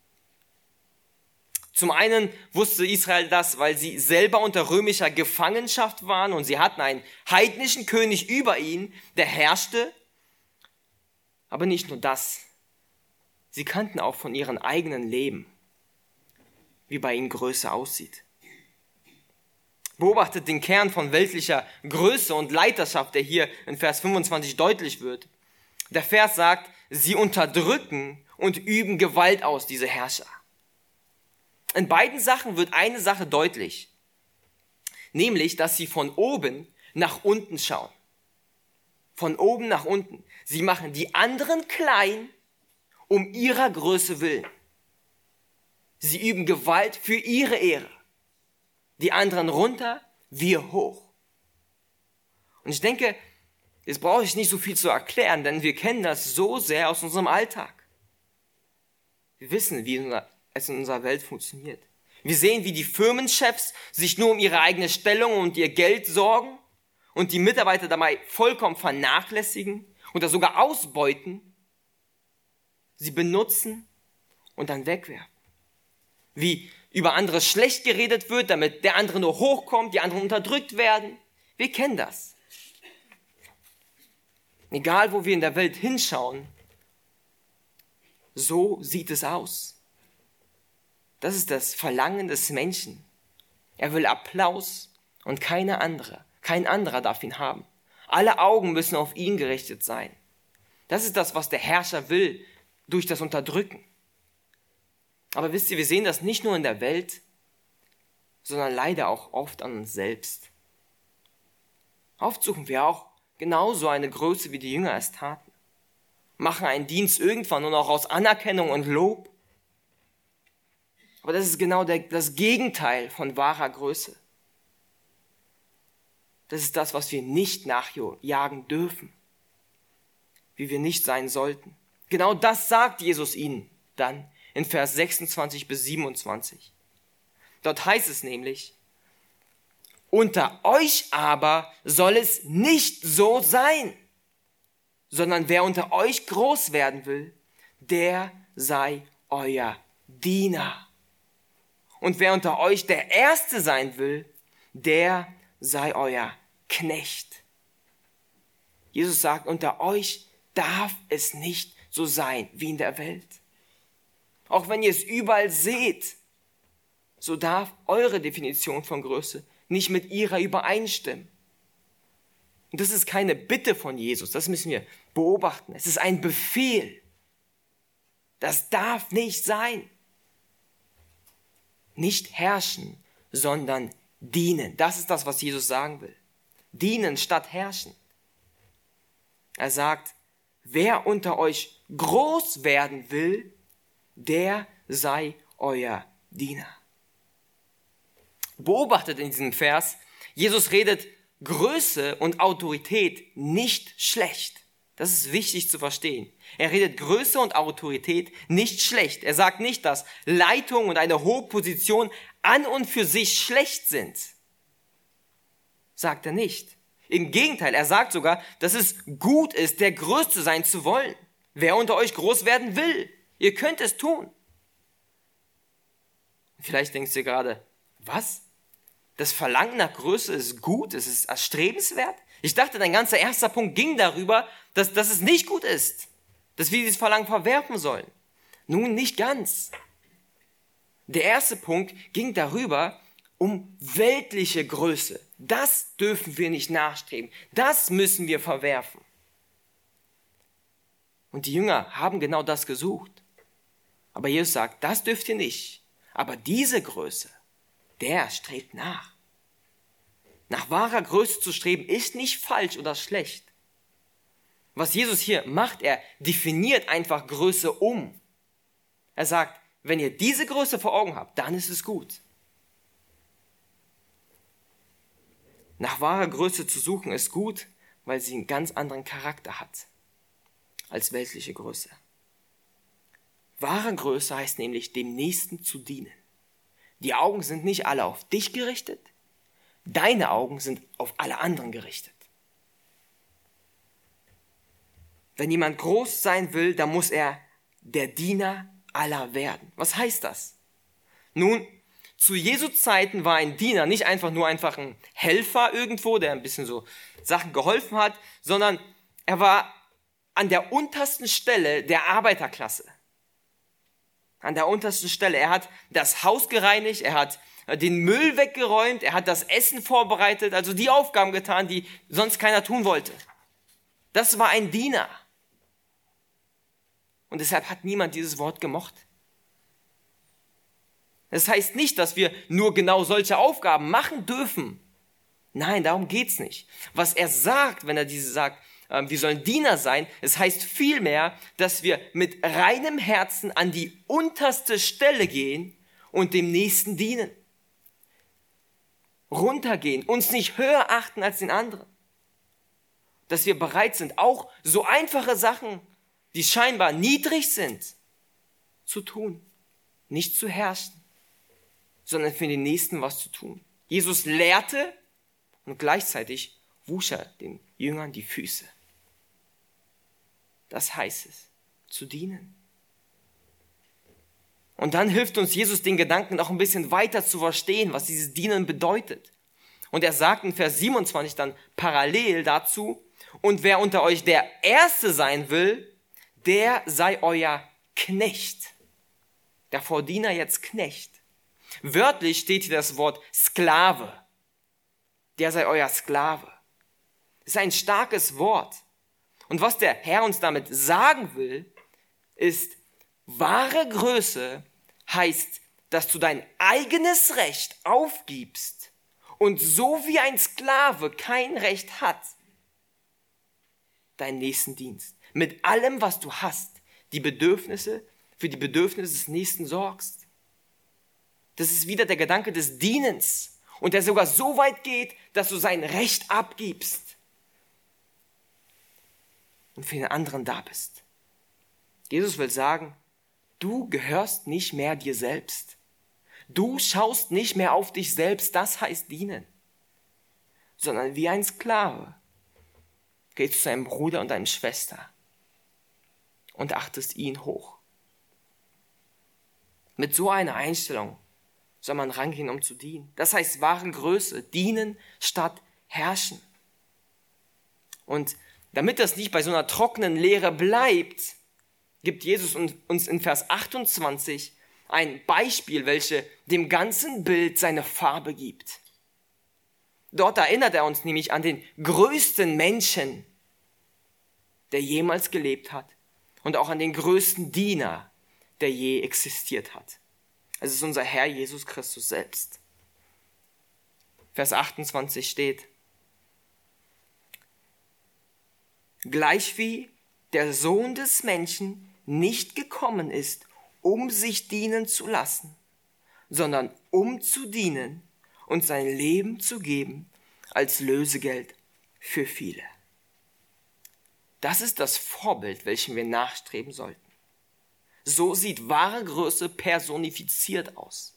Zum einen wusste Israel das, weil sie selber unter römischer Gefangenschaft waren und sie hatten einen heidnischen König über ihnen, der herrschte. Aber nicht nur das. Sie kannten auch von ihrem eigenen Leben, wie bei ihnen Größe aussieht. Beobachtet den Kern von weltlicher Größe und Leiterschaft, der hier in Vers 25 deutlich wird. Der Vers sagt, sie unterdrücken und üben Gewalt aus, diese Herrscher. In beiden Sachen wird eine Sache deutlich, nämlich, dass sie von oben nach unten schauen. Von oben nach unten. Sie machen die anderen klein um ihrer Größe willen. Sie üben Gewalt für ihre Ehre. Die anderen runter, wir hoch. Und ich denke, jetzt brauche ich nicht so viel zu erklären, denn wir kennen das so sehr aus unserem Alltag. Wir wissen, wie es in unserer Welt funktioniert. Wir sehen, wie die Firmenchefs sich nur um ihre eigene Stellung und ihr Geld sorgen und die Mitarbeiter dabei vollkommen vernachlässigen oder sogar ausbeuten, sie benutzen und dann wegwerfen. Wie über andere schlecht geredet wird, damit der andere nur hochkommt, die anderen unterdrückt werden. Wir kennen das. Egal, wo wir in der Welt hinschauen, so sieht es aus. Das ist das Verlangen des Menschen. Er will Applaus und keine andere. Kein anderer darf ihn haben. Alle Augen müssen auf ihn gerichtet sein. Das ist das, was der Herrscher will durch das Unterdrücken. Aber wisst ihr, wir sehen das nicht nur in der Welt, sondern leider auch oft an uns selbst. Oft suchen wir auch genauso eine Größe, wie die Jünger es taten. Machen einen Dienst irgendwann nur noch aus Anerkennung und Lob aber das ist genau der, das Gegenteil von wahrer Größe. Das ist das, was wir nicht nachjagen dürfen, wie wir nicht sein sollten. Genau das sagt Jesus ihnen dann in Vers 26 bis 27. Dort heißt es nämlich, Unter euch aber soll es nicht so sein, sondern wer unter euch groß werden will, der sei euer Diener. Und wer unter euch der Erste sein will, der sei euer Knecht. Jesus sagt, unter euch darf es nicht so sein wie in der Welt. Auch wenn ihr es überall seht, so darf eure Definition von Größe nicht mit ihrer übereinstimmen. Und das ist keine Bitte von Jesus, das müssen wir beobachten. Es ist ein Befehl. Das darf nicht sein. Nicht herrschen, sondern dienen. Das ist das, was Jesus sagen will. Dienen statt herrschen. Er sagt, wer unter euch groß werden will, der sei euer Diener. Beobachtet in diesem Vers, Jesus redet Größe und Autorität nicht schlecht. Das ist wichtig zu verstehen. Er redet Größe und Autorität nicht schlecht. Er sagt nicht, dass Leitung und eine hohe Position an und für sich schlecht sind. Sagt er nicht. Im Gegenteil, er sagt sogar, dass es gut ist, der Größte sein zu wollen. Wer unter euch groß werden will, ihr könnt es tun. Vielleicht denkst du gerade, was? Das Verlangen nach Größe ist gut, es ist erstrebenswert? Ich dachte, dein ganzer erster Punkt ging darüber, dass, dass es nicht gut ist, dass wir dieses Verlangen verwerfen sollen. Nun, nicht ganz. Der erste Punkt ging darüber, um weltliche Größe. Das dürfen wir nicht nachstreben. Das müssen wir verwerfen. Und die Jünger haben genau das gesucht. Aber Jesus sagt, das dürft ihr nicht. Aber diese Größe, der strebt nach. Nach wahrer Größe zu streben ist nicht falsch oder schlecht. Was Jesus hier macht, er definiert einfach Größe um. Er sagt, wenn ihr diese Größe vor Augen habt, dann ist es gut. Nach wahrer Größe zu suchen ist gut, weil sie einen ganz anderen Charakter hat als weltliche Größe. Wahre Größe heißt nämlich, dem Nächsten zu dienen. Die Augen sind nicht alle auf dich gerichtet, deine Augen sind auf alle anderen gerichtet. Wenn jemand groß sein will, dann muss er der Diener aller werden. Was heißt das? Nun, zu Jesu Zeiten war ein Diener nicht einfach nur einfach ein Helfer irgendwo, der ein bisschen so Sachen geholfen hat, sondern er war an der untersten Stelle der Arbeiterklasse an der untersten Stelle. Er hat das Haus gereinigt, er hat äh, den Müll weggeräumt, er hat das Essen vorbereitet, also die Aufgaben getan, die sonst keiner tun wollte. Das war ein Diener. Und deshalb hat niemand dieses Wort gemocht. Das heißt nicht, dass wir nur genau solche Aufgaben machen dürfen. Nein, darum geht's nicht. Was er sagt, wenn er diese sagt, ähm, wir sollen Diener sein. Es heißt vielmehr, dass wir mit reinem Herzen an die unterste Stelle gehen und dem Nächsten dienen. Runtergehen, uns nicht höher achten als den anderen. Dass wir bereit sind, auch so einfache Sachen, die scheinbar niedrig sind, zu tun. Nicht zu herrschen, sondern für den Nächsten was zu tun. Jesus lehrte und gleichzeitig wusch er den Jüngern die Füße. Das heißt es, zu dienen. Und dann hilft uns Jesus den Gedanken auch ein bisschen weiter zu verstehen, was dieses Dienen bedeutet. Und er sagt in Vers 27 dann parallel dazu, und wer unter euch der Erste sein will, der sei euer Knecht. Davor Diener jetzt Knecht. Wörtlich steht hier das Wort Sklave. Der sei euer Sklave. Das ist ein starkes Wort. Und was der Herr uns damit sagen will, ist, wahre Größe heißt, dass du dein eigenes Recht aufgibst und so wie ein Sklave kein Recht hat, deinen nächsten Dienst. Mit allem, was du hast, die Bedürfnisse, für die Bedürfnisse des Nächsten sorgst. Das ist wieder der Gedanke des Dienens und der sogar so weit geht, dass du sein Recht abgibst und für den anderen da bist. Jesus will sagen, du gehörst nicht mehr dir selbst. Du schaust nicht mehr auf dich selbst, das heißt dienen. sondern wie ein Sklave gehst zu seinem Bruder und deiner Schwester und achtest ihn hoch. Mit so einer Einstellung soll man rangehen, um zu dienen. Das heißt wahre Größe, dienen statt herrschen. Und damit das nicht bei so einer trockenen Lehre bleibt, gibt Jesus uns in Vers 28 ein Beispiel, welche dem ganzen Bild seine Farbe gibt. Dort erinnert er uns nämlich an den größten Menschen, der jemals gelebt hat und auch an den größten Diener, der je existiert hat. Es ist unser Herr Jesus Christus selbst. Vers 28 steht, Gleichwie der Sohn des Menschen nicht gekommen ist, um sich dienen zu lassen, sondern um zu dienen und sein Leben zu geben als Lösegeld für viele. Das ist das Vorbild, welchem wir nachstreben sollten. So sieht wahre Größe personifiziert aus.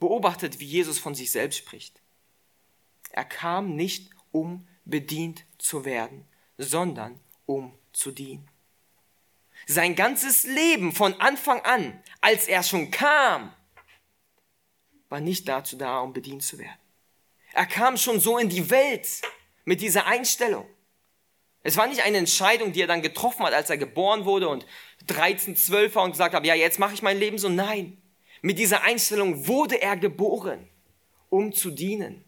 Beobachtet, wie Jesus von sich selbst spricht. Er kam nicht, um bedient zu werden, sondern um zu dienen sein ganzes Leben von Anfang an, als er schon kam, war nicht dazu da, um bedient zu werden. Er kam schon so in die Welt mit dieser Einstellung. Es war nicht eine Entscheidung, die er dann getroffen hat, als er geboren wurde und 13, 12 war und gesagt hat, ja, jetzt mache ich mein Leben so. Nein, mit dieser Einstellung wurde er geboren, um zu dienen.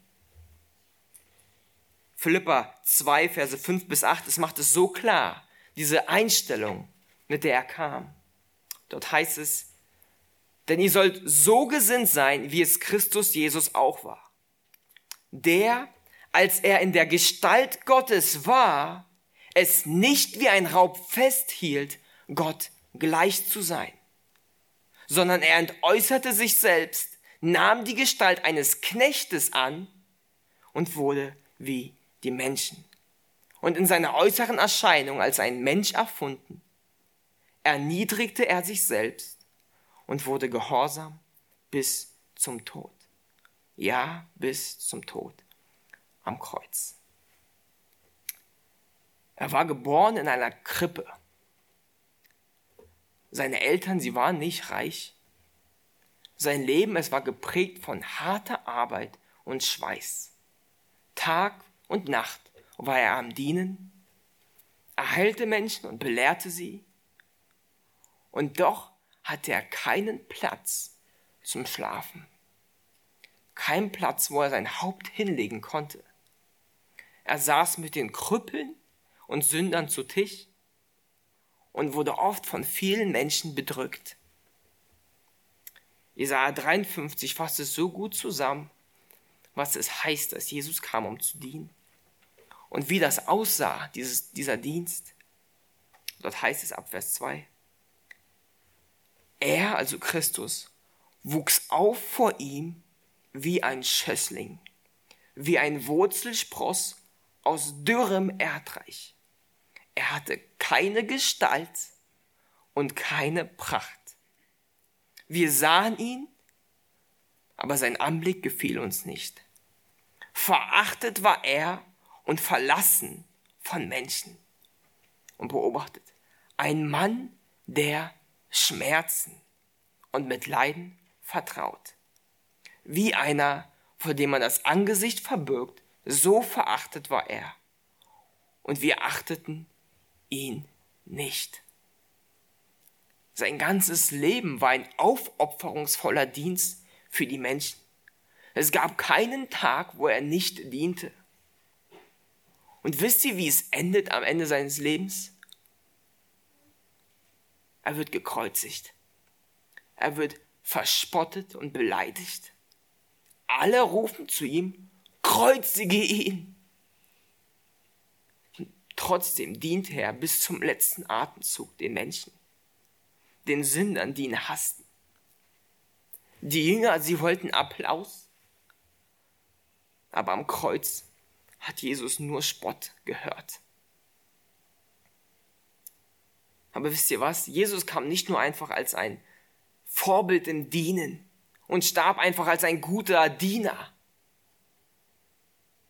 Philippa 2, Verse 5 bis 8, es macht es so klar, diese Einstellung, mit der er kam. Dort heißt es, denn ihr sollt so gesinnt sein, wie es Christus Jesus auch war. Der, als er in der Gestalt Gottes war, es nicht wie ein Raub festhielt, Gott gleich zu sein, sondern er entäußerte sich selbst, nahm die Gestalt eines Knechtes an und wurde wie die Menschen. Und in seiner äußeren Erscheinung als ein Mensch erfunden, erniedrigte er sich selbst und wurde gehorsam bis zum Tod. Ja, bis zum Tod am Kreuz. Er war geboren in einer Krippe. Seine Eltern, sie waren nicht reich. Sein Leben, es war geprägt von harter Arbeit und Schweiß. Tag und Nacht war er am Dienen, er heilte Menschen und belehrte sie, und doch hatte er keinen Platz zum Schlafen. Kein Platz, wo er sein Haupt hinlegen konnte. Er saß mit den Krüppeln und Sündern zu Tisch und wurde oft von vielen Menschen bedrückt. Jesaja 53 fasst es so gut zusammen, was es heißt, dass Jesus kam, um zu dienen. Und wie das aussah, dieses, dieser Dienst. Dort heißt es ab Vers 2. Er, also Christus, wuchs auf vor ihm wie ein Schössling, wie ein Wurzelspross aus dürrem Erdreich. Er hatte keine Gestalt und keine Pracht. Wir sahen ihn, aber sein Anblick gefiel uns nicht. Verachtet war er und verlassen von Menschen. Und beobachtet, ein Mann, der Schmerzen und mit Leiden vertraut. Wie einer, vor dem man das Angesicht verbirgt, so verachtet war er. Und wir achteten ihn nicht. Sein ganzes Leben war ein aufopferungsvoller Dienst für die Menschen. Es gab keinen Tag, wo er nicht diente. Und wisst ihr, wie es endet am Ende seines Lebens? Er wird gekreuzigt. Er wird verspottet und beleidigt. Alle rufen zu ihm, kreuzige ihn. Und trotzdem dient er bis zum letzten Atemzug den Menschen, den Sündern, die ihn hassten. Die Jünger, sie wollten Applaus, aber am Kreuz hat Jesus nur Spott gehört. Aber wisst ihr was? Jesus kam nicht nur einfach als ein Vorbild im Dienen und starb einfach als ein guter Diener.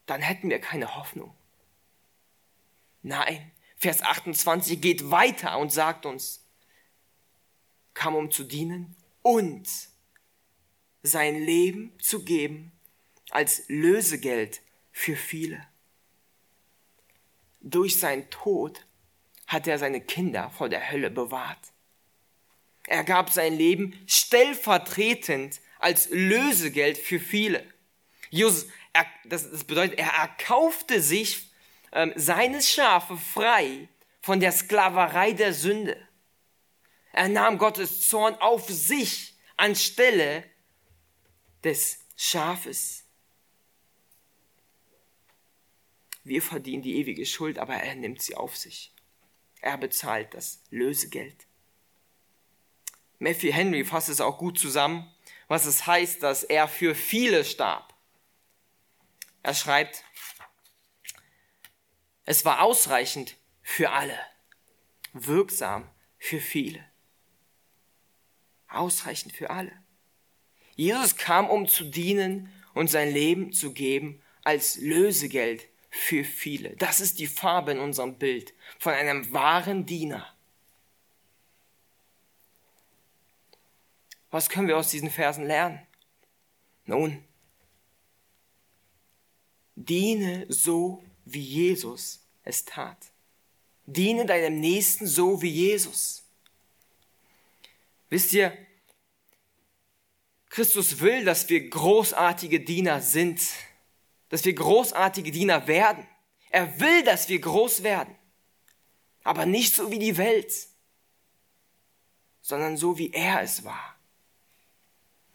dann hätten wir keine Hoffnung. Nein, Vers 28 geht weiter und sagt uns, kam um zu dienen und sein Leben zu geben als Lösegeld für viele. Durch seinen Tod hat er seine Kinder vor der Hölle bewahrt. Er gab sein Leben stellvertretend als Lösegeld für viele. Jesus, er, das, das, bedeutet, er erkaufte sich ähm, seine Schafe frei von der Sklaverei der Sünde. Er nahm Gottes Zorn auf sich anstelle des Schafes. Wir verdienen die ewige Schuld, aber er nimmt sie auf sich. Er bezahlt das Lösegeld. Matthew Henry fasst es auch gut zusammen, was es heißt, dass er für viele starb. Er schreibt, es war ausreichend für alle, wirksam für viele. Ausreichend für alle. Jesus kam, um zu dienen und sein Leben zu geben als Lösegeld für viele. Das ist die Farbe in unserem Bild von einem wahren Diener. Was können wir aus diesen Versen lernen? Nun, diene so, wie Jesus es tat. Diene deinem Nächsten so wie Jesus. Wisst ihr, Christus will, dass wir großartige Diener sind, dass wir großartige Diener werden. Er will, dass wir groß werden, aber nicht so wie die Welt, sondern so wie er es war.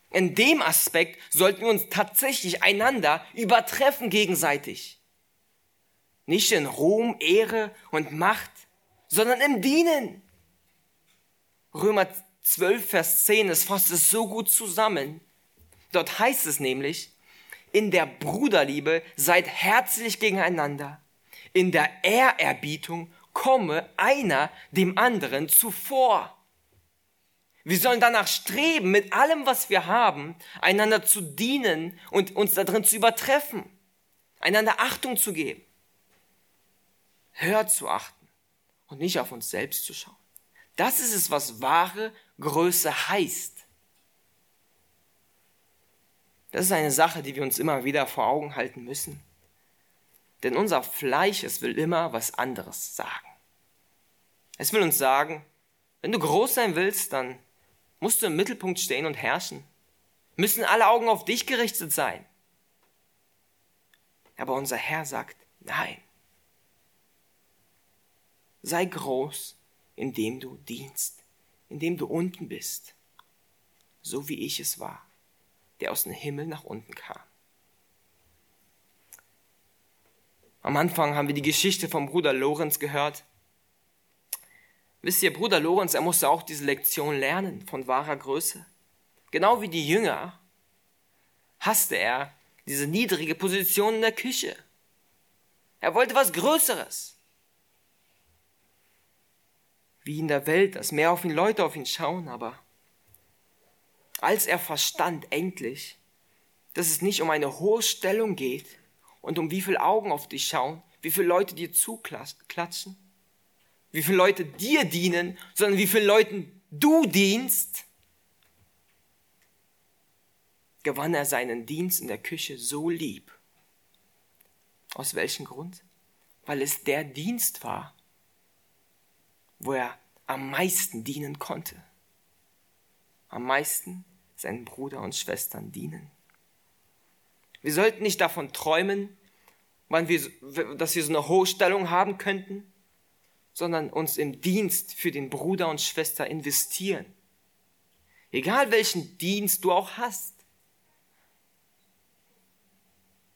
In dem Aspekt sollten wir uns tatsächlich einander übertreffen gegenseitig. Nicht in Ruhm, Ehre und Macht, sondern im Dienen. Römer 12, Vers 10, es fasst es so gut zusammen. Dort heißt es nämlich, in der Bruderliebe seid herzlich gegeneinander. In der Ehrerbietung komme einer dem anderen zuvor. Wir sollen danach streben, mit allem, was wir haben, einander zu dienen und uns darin zu übertreffen, einander Achtung zu geben, höher zu achten und nicht auf uns selbst zu schauen. Das ist es, was wahre Größe heißt. Das ist eine Sache, die wir uns immer wieder vor Augen halten müssen. Denn unser Fleisch, es will immer was anderes sagen. Es will uns sagen, wenn du groß sein willst, dann musst du im Mittelpunkt stehen und herrschen. Müssen alle Augen auf dich gerichtet sein. Aber unser Herr sagt, nein. Sei groß, indem du dienst, indem du unten bist, so wie ich es war, der aus dem Himmel nach unten kam. Am Anfang haben wir die Geschichte vom Bruder Lorenz gehört, Wisst ihr, Bruder Lorenz, er musste auch diese Lektion lernen von wahrer Größe. Genau wie die Jünger hasste er diese niedrige Position in der Küche. Er wollte was Größeres. Wie in der Welt, dass mehr auf ihn Leute auf ihn schauen, aber als er verstand endlich, dass es nicht um eine hohe Stellung geht und um wie viele Augen auf dich schauen, wie viele Leute dir zuklatschen, wie viele Leute dir dienen, sondern wie viele Leuten du dienst, gewann er seinen Dienst in der Küche so lieb. Aus welchem Grund? Weil es der Dienst war, wo er am meisten dienen konnte. Am meisten seinen Bruder und Schwestern dienen. Wir sollten nicht davon träumen, wir, dass wir so eine hohe Stellung haben könnten, sondern uns im Dienst für den Bruder und Schwester investieren. Egal welchen Dienst du auch hast.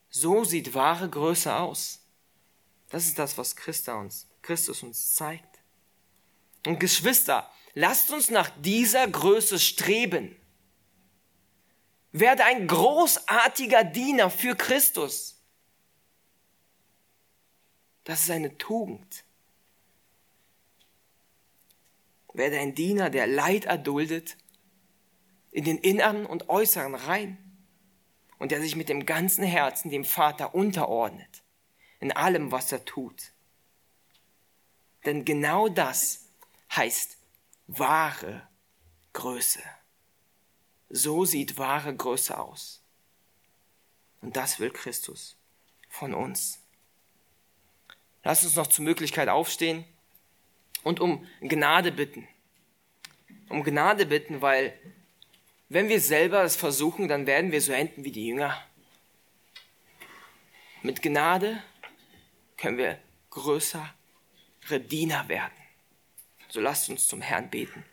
So sieht wahre Größe aus. Das ist das, was Christus uns zeigt. Und Geschwister, lasst uns nach dieser Größe streben. Werde ein großartiger Diener für Christus. Das ist eine Tugend. Werde ein Diener, der Leid erduldet, in den inneren und äußeren Reihen und der sich mit dem ganzen Herzen dem Vater unterordnet, in allem, was er tut. Denn genau das heißt wahre Größe. So sieht wahre Größe aus. Und das will Christus von uns. Lass uns noch zur Möglichkeit aufstehen und um Gnade bitten. Um Gnade bitten, weil wenn wir selber es versuchen, dann werden wir so enden wie die Jünger. Mit Gnade können wir größere Diener werden. So lasst uns zum Herrn beten.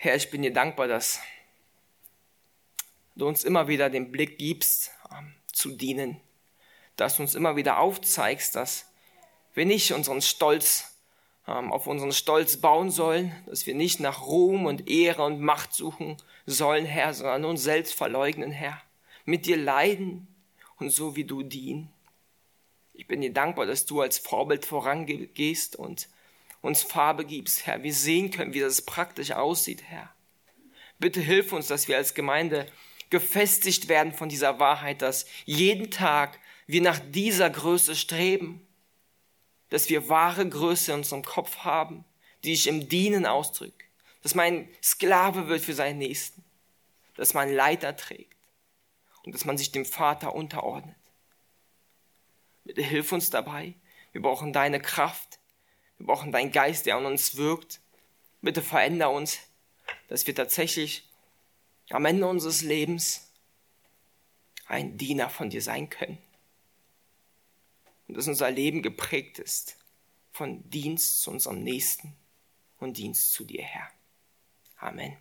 Herr, ich bin dir dankbar, dass du uns immer wieder den Blick gibst, ähm, zu dienen, dass du uns immer wieder aufzeigst, dass wir nicht unseren Stolz ähm, auf unseren Stolz bauen sollen, dass wir nicht nach Ruhm und Ehre und Macht suchen sollen, Herr, sondern uns selbst verleugnen, Herr, mit dir leiden und so wie du dienen. Ich bin dir dankbar, dass du als Vorbild vorangehst und uns Farbe gibst, Herr. Wir sehen können, wie das praktisch aussieht, Herr. Bitte hilf uns, dass wir als Gemeinde gefestigt werden von dieser Wahrheit, dass jeden Tag wir nach dieser Größe streben, dass wir wahre Größe in unserem Kopf haben, die sich im Dienen ausdrückt, dass man Sklave wird für seinen Nächsten, dass man Leiter trägt und dass man sich dem Vater unterordnet. Bitte hilf uns dabei. Wir brauchen deine Kraft, wir brauchen deinen Geist, der an uns wirkt. Bitte veränder uns, dass wir tatsächlich am Ende unseres Lebens ein Diener von dir sein können. Und dass unser Leben geprägt ist von Dienst zu unserem Nächsten und Dienst zu dir, Herr. Amen.